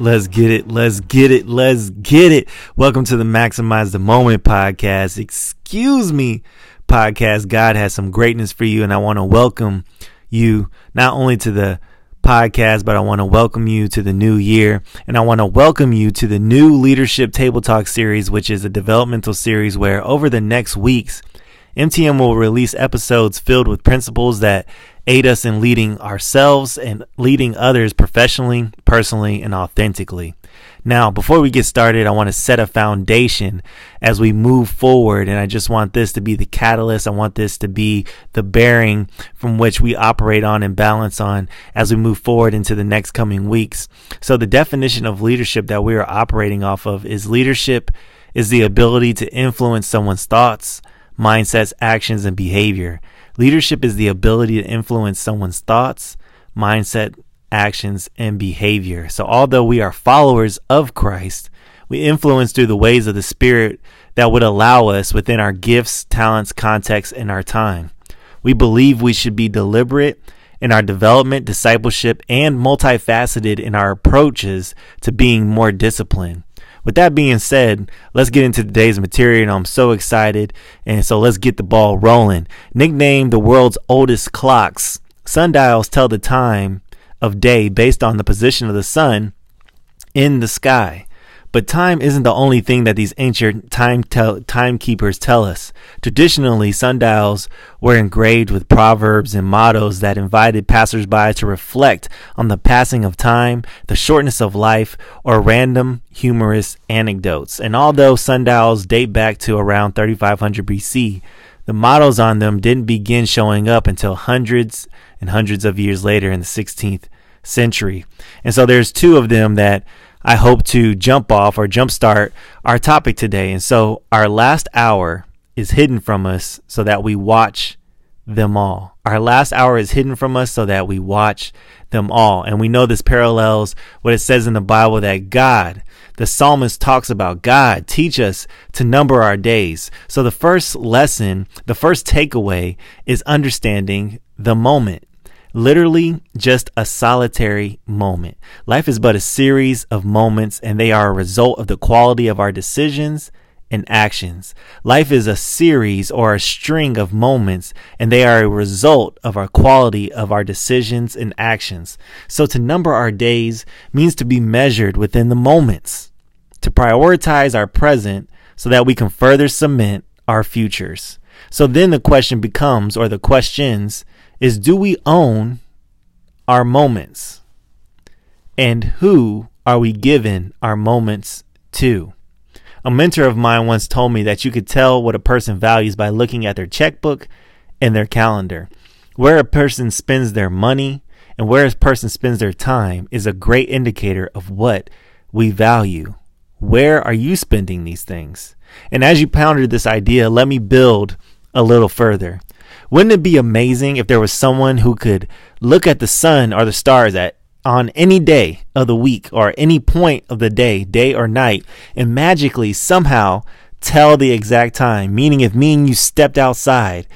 Let's get it. Let's get it. Let's get it. Welcome to the Maximize the Moment podcast. Excuse me, podcast. God has some greatness for you, and I want to welcome you not only to the podcast, but I want to welcome you to the new year. And I want to welcome you to the new Leadership Table Talk series, which is a developmental series where over the next weeks, MTM will release episodes filled with principles that aid us in leading ourselves and leading others professionally, personally, and authentically. Now, before we get started, I want to set a foundation as we move forward. And I just want this to be the catalyst. I want this to be the bearing from which we operate on and balance on as we move forward into the next coming weeks. So the definition of leadership that we are operating off of is leadership is the ability to influence someone's thoughts, mindsets, actions, and behavior. Leadership is the ability to influence someone's thoughts, mindset, actions, and behavior. So, although we are followers of Christ, we influence through the ways of the Spirit that would allow us within our gifts, talents, context, and our time. We believe we should be deliberate in our development, discipleship, and multifaceted in our approaches to being more disciplined. With that being said, let's get into today's material. I'm so excited. And so let's get the ball rolling. Nicknamed the world's oldest clocks, sundials tell the time of day based on the position of the sun in the sky. But time isn't the only thing that these ancient time tell, timekeepers tell us. Traditionally, sundials were engraved with proverbs and mottos that invited passersby to reflect on the passing of time, the shortness of life, or random humorous anecdotes. And although sundials date back to around 3500 BC, the mottos on them didn't begin showing up until hundreds and hundreds of years later in the 16th century. And so there's two of them that I hope to jump off or jumpstart our topic today. And so our last hour is hidden from us so that we watch them all. Our last hour is hidden from us so that we watch them all. And we know this parallels what it says in the Bible that God, the psalmist talks about God, teach us to number our days. So the first lesson, the first takeaway is understanding the moment literally just a solitary moment. Life is but a series of moments, and they are a result of the quality of our decisions and actions. Life is a series or a string of moments, and they are a result of our quality of our decisions and actions. So to number our days means to be measured within the moments, to prioritize our present so that we can further cement our futures. So then the question becomes, or the questions, is do we own our moments? And who are we giving our moments to? A mentor of mine once told me that you could tell what a person values by looking at their checkbook and their calendar. Where a person spends their money and where a person spends their time is a great indicator of what we value. Where are you spending these things? And as you pondered this idea, let me build a little further. Wouldn't it be amazing if there was someone who could look at the sun or the stars at on any day of the week or any point of the day, day or night, and magically somehow tell the exact time? Meaning, if me and you stepped outside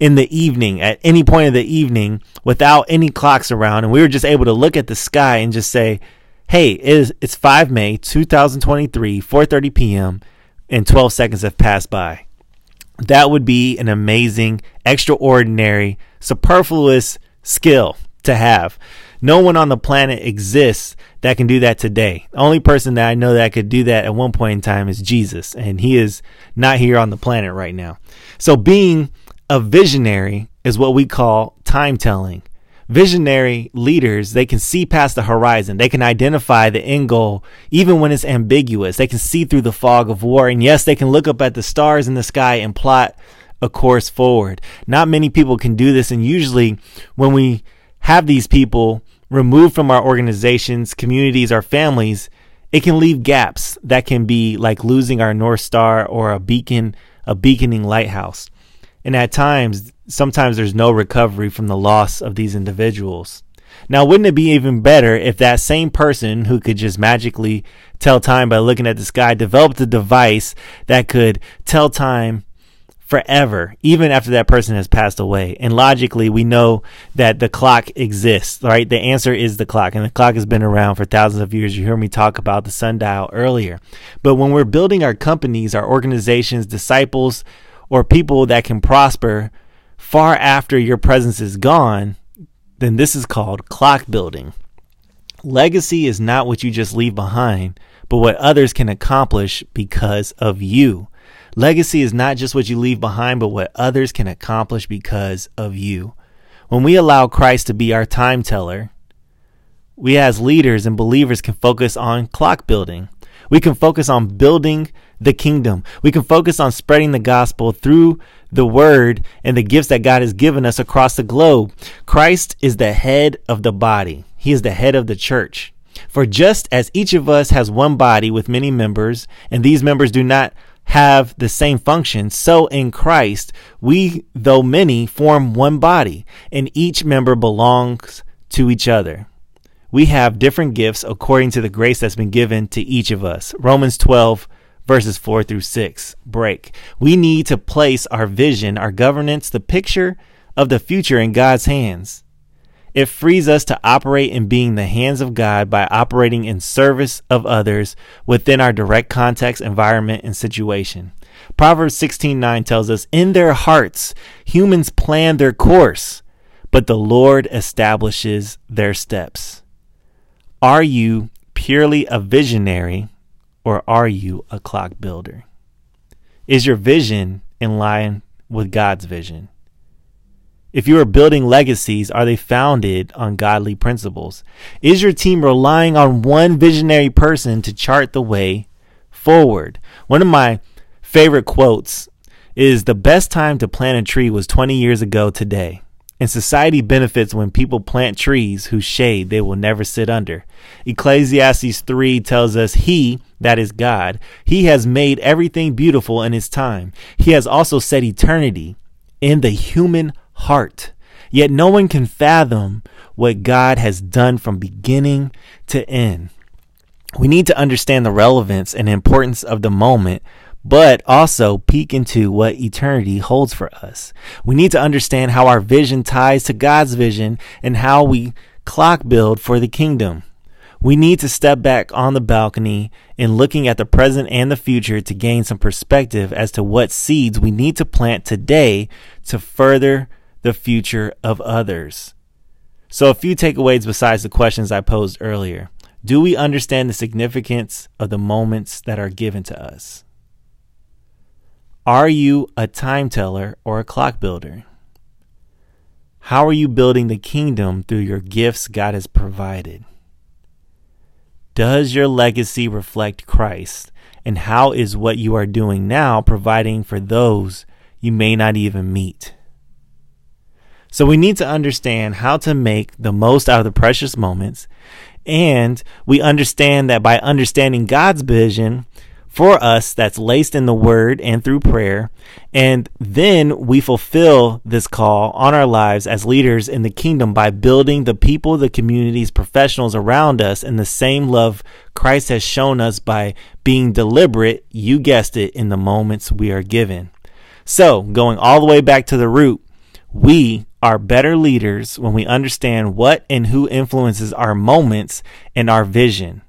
in the evening at any point of the evening without any clocks around, and we were just able to look at the sky and just say, "Hey, it is, it's 5 May 2023, 4:30 p.m." and 12 seconds have passed by that would be an amazing, extraordinary, superfluous skill to have. No one on the planet exists that can do that today. The only person that I know that could do that at one point in time is Jesus, and he is not here on the planet right now. So, being a visionary is what we call time telling visionary leaders, they can see past the horizon. They can identify the end goal, even when it's ambiguous. They can see through the fog of war. And yes, they can look up at the stars in the sky and plot a course forward. Not many people can do this. And usually, when we have these people removed from our organizations, communities, our families, it can leave gaps that can be like losing our North Star or a beacon, a beaconing lighthouse. And at times, sometimes there's no recovery from the loss of these individuals. Now, wouldn't it be even better if that same person who could just magically tell time by looking at the sky developed a device that could tell time forever, even after that person has passed away. And logically, we know that the clock exists, right? The answer is the clock, and the clock has been around for thousands of years. You heard me talk about the sundial earlier. But when we're building our companies, our organizations, disciples, or people that can prosper far after your presence is gone, then this is called clock building. Legacy is not what you just leave behind, but what others can accomplish because of you. Legacy is not just what you leave behind, but what others can accomplish because of you. When we allow Christ to be our time teller, we as leaders and believers can focus on clock building. We can focus on building the kingdom. We can focus on spreading the gospel through the word and the gifts that God has given us across the globe. Christ is the head of the body. He is the head of the church. For just as each of us has one body with many members, and these members do not have the same function, so in Christ, we, though many, form one body, and each member belongs to each other. We have different gifts according to the grace that's been given to each of us. Romans 12, verses 4 through 6. Break. We need to place our vision, our governance, the picture of the future in God's hands. It frees us to operate in being the hands of God by operating in service of others within our direct context, environment, and situation. Proverbs 16:9 tells us, "In their hearts humans plan their course, but the Lord establishes their steps." Are you purely a visionary or are you a clock builder? Is your vision in line with God's vision? If you are building legacies, are they founded on godly principles? Is your team relying on one visionary person to chart the way forward? One of my favorite quotes is the best time to plant a tree was 20 years ago today. And society benefits when people plant trees whose shade they will never sit under. Ecclesiastes 3 tells us, He, that is God, He has made everything beautiful in His time. He has also set eternity in the human heart. Yet no one can fathom what God has done from beginning to end. We need to understand the relevance and importance of the moment, but also peek into what eternity holds for us. We need to understand how our vision ties to God's vision and how we clock build for the kingdom. We need to step back on the balcony in looking at the present and the future to gain some perspective as to what seeds we need to plant today to further the future of others. So, a few takeaways besides the questions I posed earlier. Do we understand the significance of the moments that are given to us? Are you a time teller or a clock builder? How are you building the kingdom through your gifts God has provided? Does your legacy reflect Christ? And how is what you are doing now providing for those you may not even meet? So we need to understand how to make the most out of the precious moments. And we understand that by understanding God's vision for us that's laced in the word and through prayer. And then we fulfill this call on our lives as leaders in the kingdom by building the people, the communities, professionals around us in the same love Christ has shown us by being deliberate, you guessed it, in the moments we are given. So, going all the way back to the root, we are better leaders when we understand what and who influences our moments and our vision.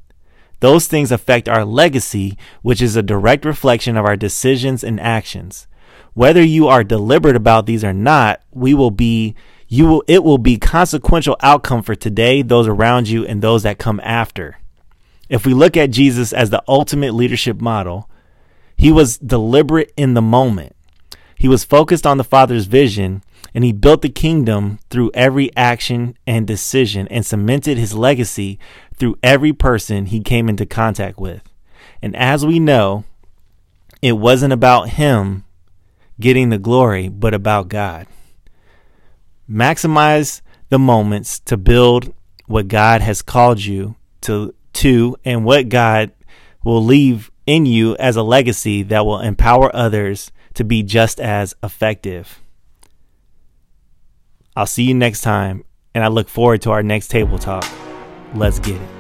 Those things affect our legacy, which is a direct reflection of our decisions and actions. Whether you are deliberate about these or not, we will be you will it will be consequential outcome for today, those around you and those that come after. If we look at Jesus as the ultimate leadership model, he was deliberate in the moment. He was focused on the Father's vision and he built the kingdom through every action and decision and cemented his legacy through every person he came into contact with. And as we know, it wasn't about him getting the glory, but about God. Maximize the moments to build what God has called you to to and what God will leave in you as a legacy that will empower others to be just as effective. I'll see you next time, and I look forward to our next table talk. Let's get it.